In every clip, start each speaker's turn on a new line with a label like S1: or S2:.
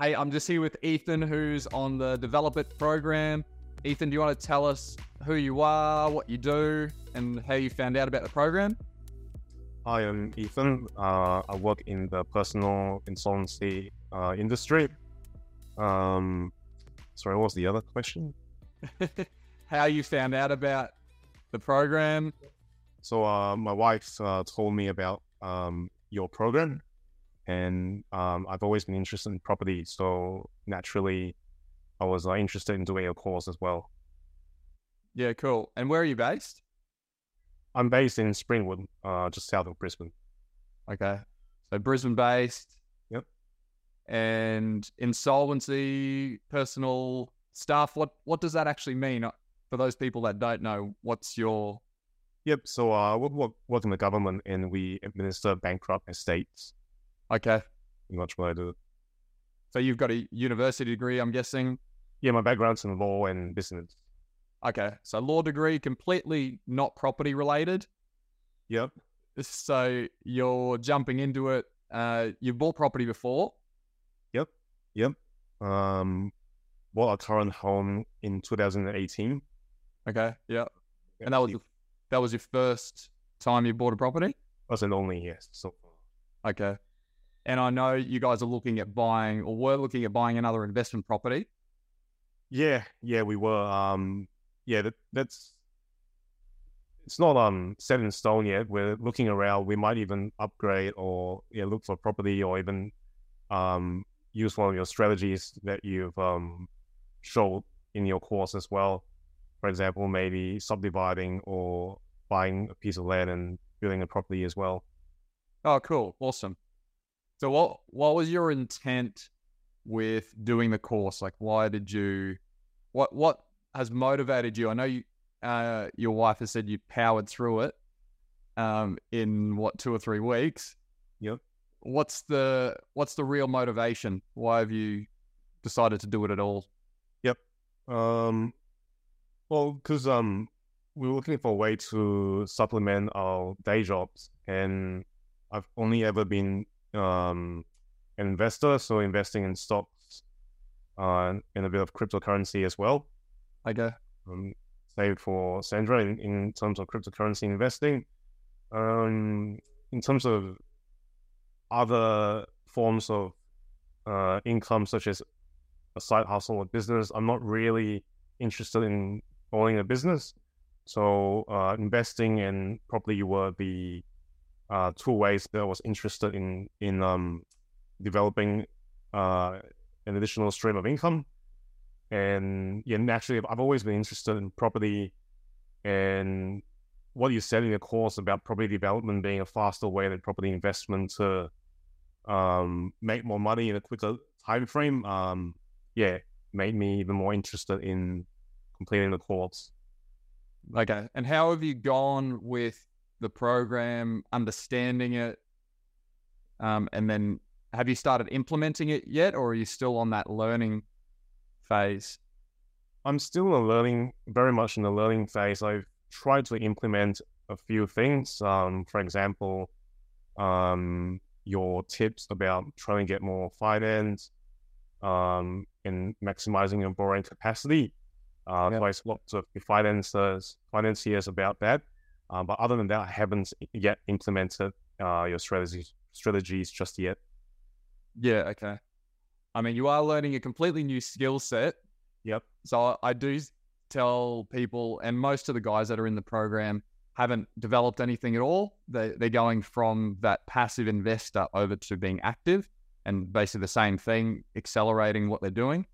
S1: Hey, I'm just here with Ethan, who's on the Develop It program. Ethan, do you want to tell us who you are, what you do, and how you found out about the program?
S2: Hi, I'm Ethan. Uh, I work in the personal insolvency uh, industry. Um, sorry, what was the other question?
S1: how you found out about the program?
S2: So, uh, my wife uh, told me about um, your program, and um, I've always been interested in property. So, naturally, I was uh, interested in doing a course as well.
S1: Yeah, cool. And where are you based?
S2: I'm based in Springwood, uh, just south of Brisbane.
S1: Okay. So Brisbane based.
S2: Yep.
S1: And insolvency, personal staff. What what does that actually mean uh, for those people that don't know? What's your
S2: Yep. So uh, we work, work in the government and we administer bankrupt estates.
S1: Okay?
S2: Much what I do.
S1: So you've got a university degree, I'm guessing.
S2: Yeah, my background's in law and business.
S1: Okay, so law degree, completely not property related.
S2: Yep.
S1: So you're jumping into it. Uh, you've bought property before.
S2: Yep. Yep. Um, bought a current home in 2018.
S1: Okay, yeah, and that was your, that was your first time you bought a property.
S2: was an only yes. So
S1: Okay, and I know you guys are looking at buying, or were looking at buying another investment property.
S2: yeah, yeah, we were. Um, yeah, that, that's it's not um set in stone yet. We're looking around. We might even upgrade or yeah look for property or even um use one of your strategies that you've um showed in your course as well. For example, maybe subdividing or buying a piece of land and building a property as well.
S1: Oh, cool, awesome. So, what what was your intent with doing the course? Like, why did you? What what has motivated you? I know you, uh, your wife has said you powered through it, um, in what two or three weeks.
S2: Yep.
S1: What's the what's the real motivation? Why have you decided to do it at all? Yep.
S2: Um, well, because um, we are looking for a way to supplement our day jobs, and I've only ever been um an investor, so investing in stocks, uh, and a bit of cryptocurrency as well.
S1: Okay.
S2: Um, save for Sandra in, in terms of cryptocurrency investing. Um, in terms of other forms of uh, income, such as a side hustle or business, I'm not really interested in owning a business. So uh, investing and property were the uh, two ways that I was interested in in um, developing uh, an additional stream of income. And yeah, naturally, I've always been interested in property and what you said in your course about property development being a faster way than property investment to um, make more money in a quicker time frame. Um, yeah, made me even more interested in completing the course.
S1: Okay. And how have you gone with the program, understanding it? Um, and then have you started implementing it yet, or are you still on that learning phase?
S2: I'm still in learning, very much in the learning phase. I've tried to implement a few things. Um, for example, um, your tips about trying to get more finance um, and maximizing your borrowing capacity. Uh,
S1: Yep.
S2: So I spoke to financiers, financiers about that. Uh, but other than that, I haven't yet implemented uh, your strategies strategies just yet.
S1: Yeah. Okay. I mean, you are learning a completely new skill set.
S2: Yep.
S1: So I- I do tell people, and most of the guys that are in the program haven't developed anything at all. They, they're going from that passive investor over to being active and basically the same thing, accelerating what they're doing.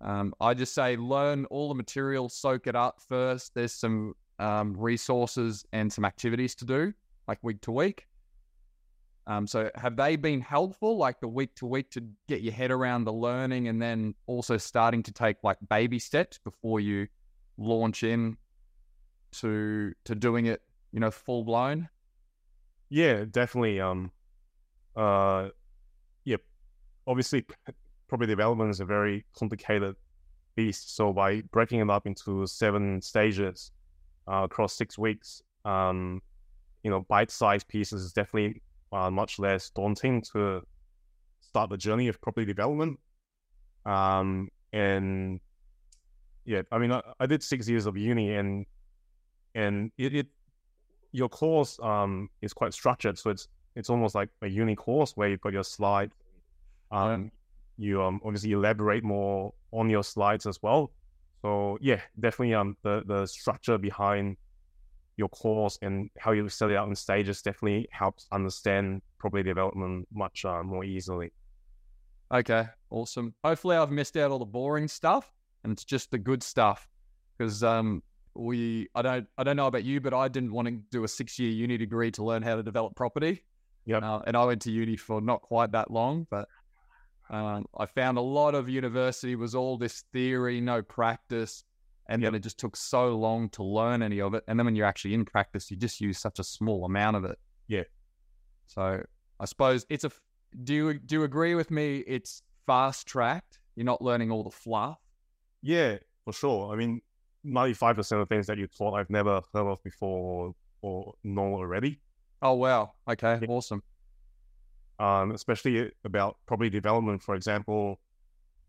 S1: Um, I just say learn all the material, soak it up first. There's some um, resources and some activities to do, like week to week. Um, so have they been helpful, like the week to week, to get your head around the learning, and then also starting to take like baby steps before you launch in to to doing it, you know, full blown?
S2: Yeah, definitely. Um, uh, yeah, obviously, property development is a very complicated beast. So by breaking it up into seven stages uh, across six weeks, um, you know, bite-sized pieces is definitely uh, much less daunting to start the journey of property development. Um, and yeah, I mean, I, I did six years of uni, and and it, it your course um is quite structured, so it's it's almost like a uni course where you've got your slide. Um, you um obviously elaborate more on your slides as well. So yeah, definitely um the the structure behind your course and how you set it out in stages definitely helps understand property development much uh, more easily.
S1: Okay, awesome. Hopefully, I've missed out all the boring stuff, and it's just the good stuff. Because um, we, I don't, I don't know about you, but I didn't want to do a six-year uni degree to learn how to develop property.
S2: Yeah,
S1: uh, and I went to uni for not quite that long, but um, I found a lot of university was all this theory, no practice. And yep. then it just took so long to learn any of it. And then when you're actually in practice, you just use such a small amount of it.
S2: Yeah.
S1: So I suppose it's a. Do you do you agree with me? It's fast tracked. You're not learning all the fluff.
S2: Yeah, for sure. I mean, ninety five percent of things that you taught I've never heard of before or, or know already.
S1: Oh wow! Okay, yeah. awesome
S2: um, especially about property development, for example.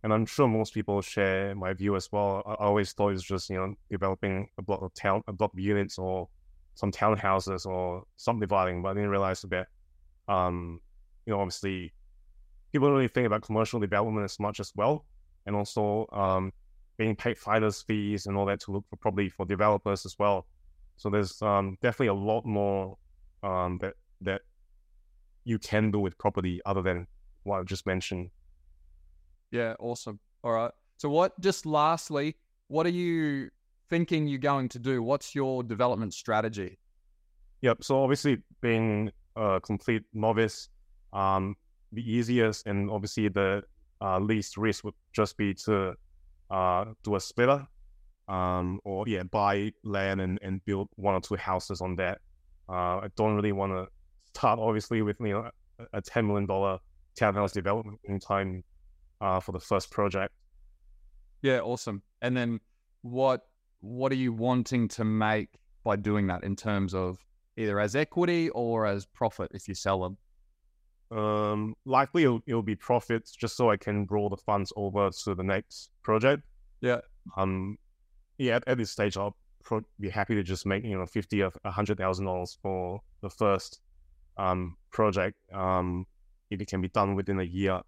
S2: And I'm sure most people share my view as well. I always thought it's just you know developing a block of town, a block of units, or some townhouses, or subdividing. But I didn't realize that, um, you know, obviously, people don't really think about commercial development as much as well, and also um, being paid finder's fees and all that to look for probably for developers as well. So there's um, definitely a lot more um, that that you can do with property other than what I just mentioned.
S1: Yeah, awesome. All right. So, what, just lastly, what are you thinking you're going to do? What's your development strategy?
S2: Yep. So, obviously, being a complete novice, um, the easiest and obviously the uh, least risk would just be to uh, do a splitter um, or, yeah, buy land and, and build one or two houses on that. Uh, I don't really want to start obviously with you know a ten million dollar townhouse development in time uh, for the first project.
S1: Yeah, awesome. And then what what are you wanting to make by doing that in terms of either as equity or as profit if you sell them?
S2: Um, likely it'll, it'll be profits just so I can roll the funds over to the next project.
S1: Yeah.
S2: Um, yeah. At, at this stage, I'll pro- be happy to just make you know fifty or a hundred thousand dollars for the first um, project um, it can be done within a year.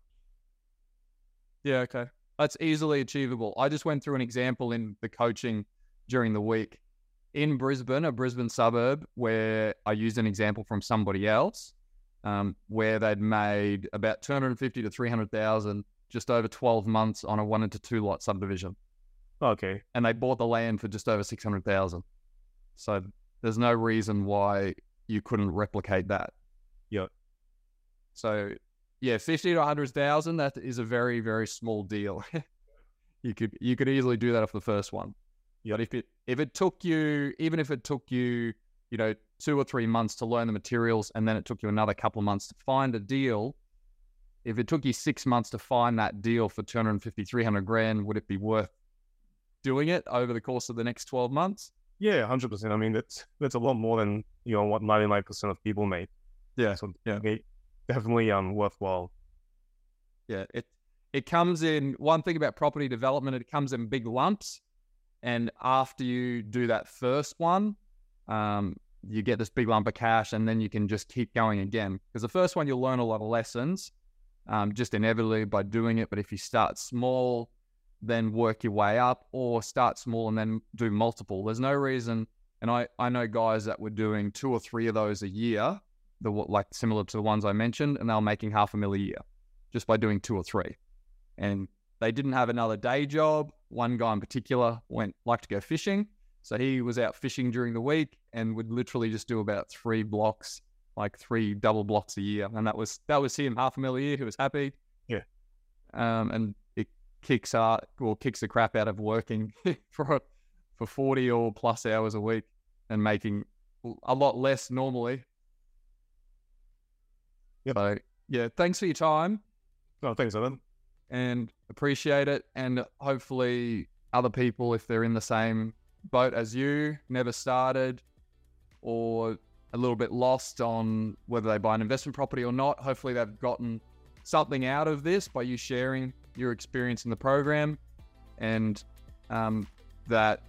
S1: Yeah, okay. That's easily achievable. I just went through an example in the coaching during the week in Brisbane, a Brisbane suburb, where I used an example from somebody else, um, where they'd made about 250 to 300,000 just over 12 months on a one into two lot subdivision.
S2: Okay.
S1: And they bought the land for just over 600,000. So there's no reason why you couldn't replicate that.
S2: Yep.
S1: So yeah, fifty to hundred thousand. That is a very very small deal. you could you could easily do that off the first one. Yep. But if it if it took you even if it took you you know two or three months to learn the materials and then it took you another couple of months to find a deal if it took you six months to find that deal for 250 300 grand would it be worth doing it over the course of the next 12 months
S2: yeah, hundred percent. I mean, that's that's a lot more than you know what ninety nine percent of people make.
S1: Yeah,
S2: so
S1: yeah,
S2: definitely um worthwhile.
S1: Yeah, it it comes in one thing about property development. It comes in big lumps, and after you do that first one, um, you get this big lump of cash, and then you can just keep going again. Because the first one you'll learn a lot of lessons, um, just inevitably by doing it. But if you start small then work your way up or start small and then do multiple. There's no reason. And I, I know guys that were doing two or three of those a year, the like similar to the ones I mentioned, and they were making half a mil a year just by doing two or three. And they didn't have another day job. One guy in particular went like to go fishing. So he was out fishing during the week and would literally just do about three blocks, like three double blocks a year. And that was that was him, half a mil a year. He was happy.
S2: Yeah.
S1: Um, and kicks out or kicks the crap out of working for for 40 or plus hours a week and making a lot less normally.
S2: Yep.
S1: So yeah, thanks for your time.
S2: Oh, thanks, Evan.
S1: And appreciate it. And hopefully other people, if they're in the same boat as you, never started or a little bit lost on whether they buy an investment property or not, hopefully they've gotten something out of this by you sharing your experience in the program, and um, that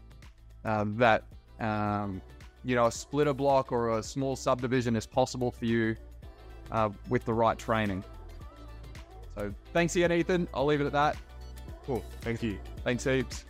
S1: uh, that um, you know a splitter block or a small subdivision is possible for you uh, with the right training. So thanks again, Ethan. I'll leave it at that.
S2: Cool. Thank you.
S1: Thanks heaps.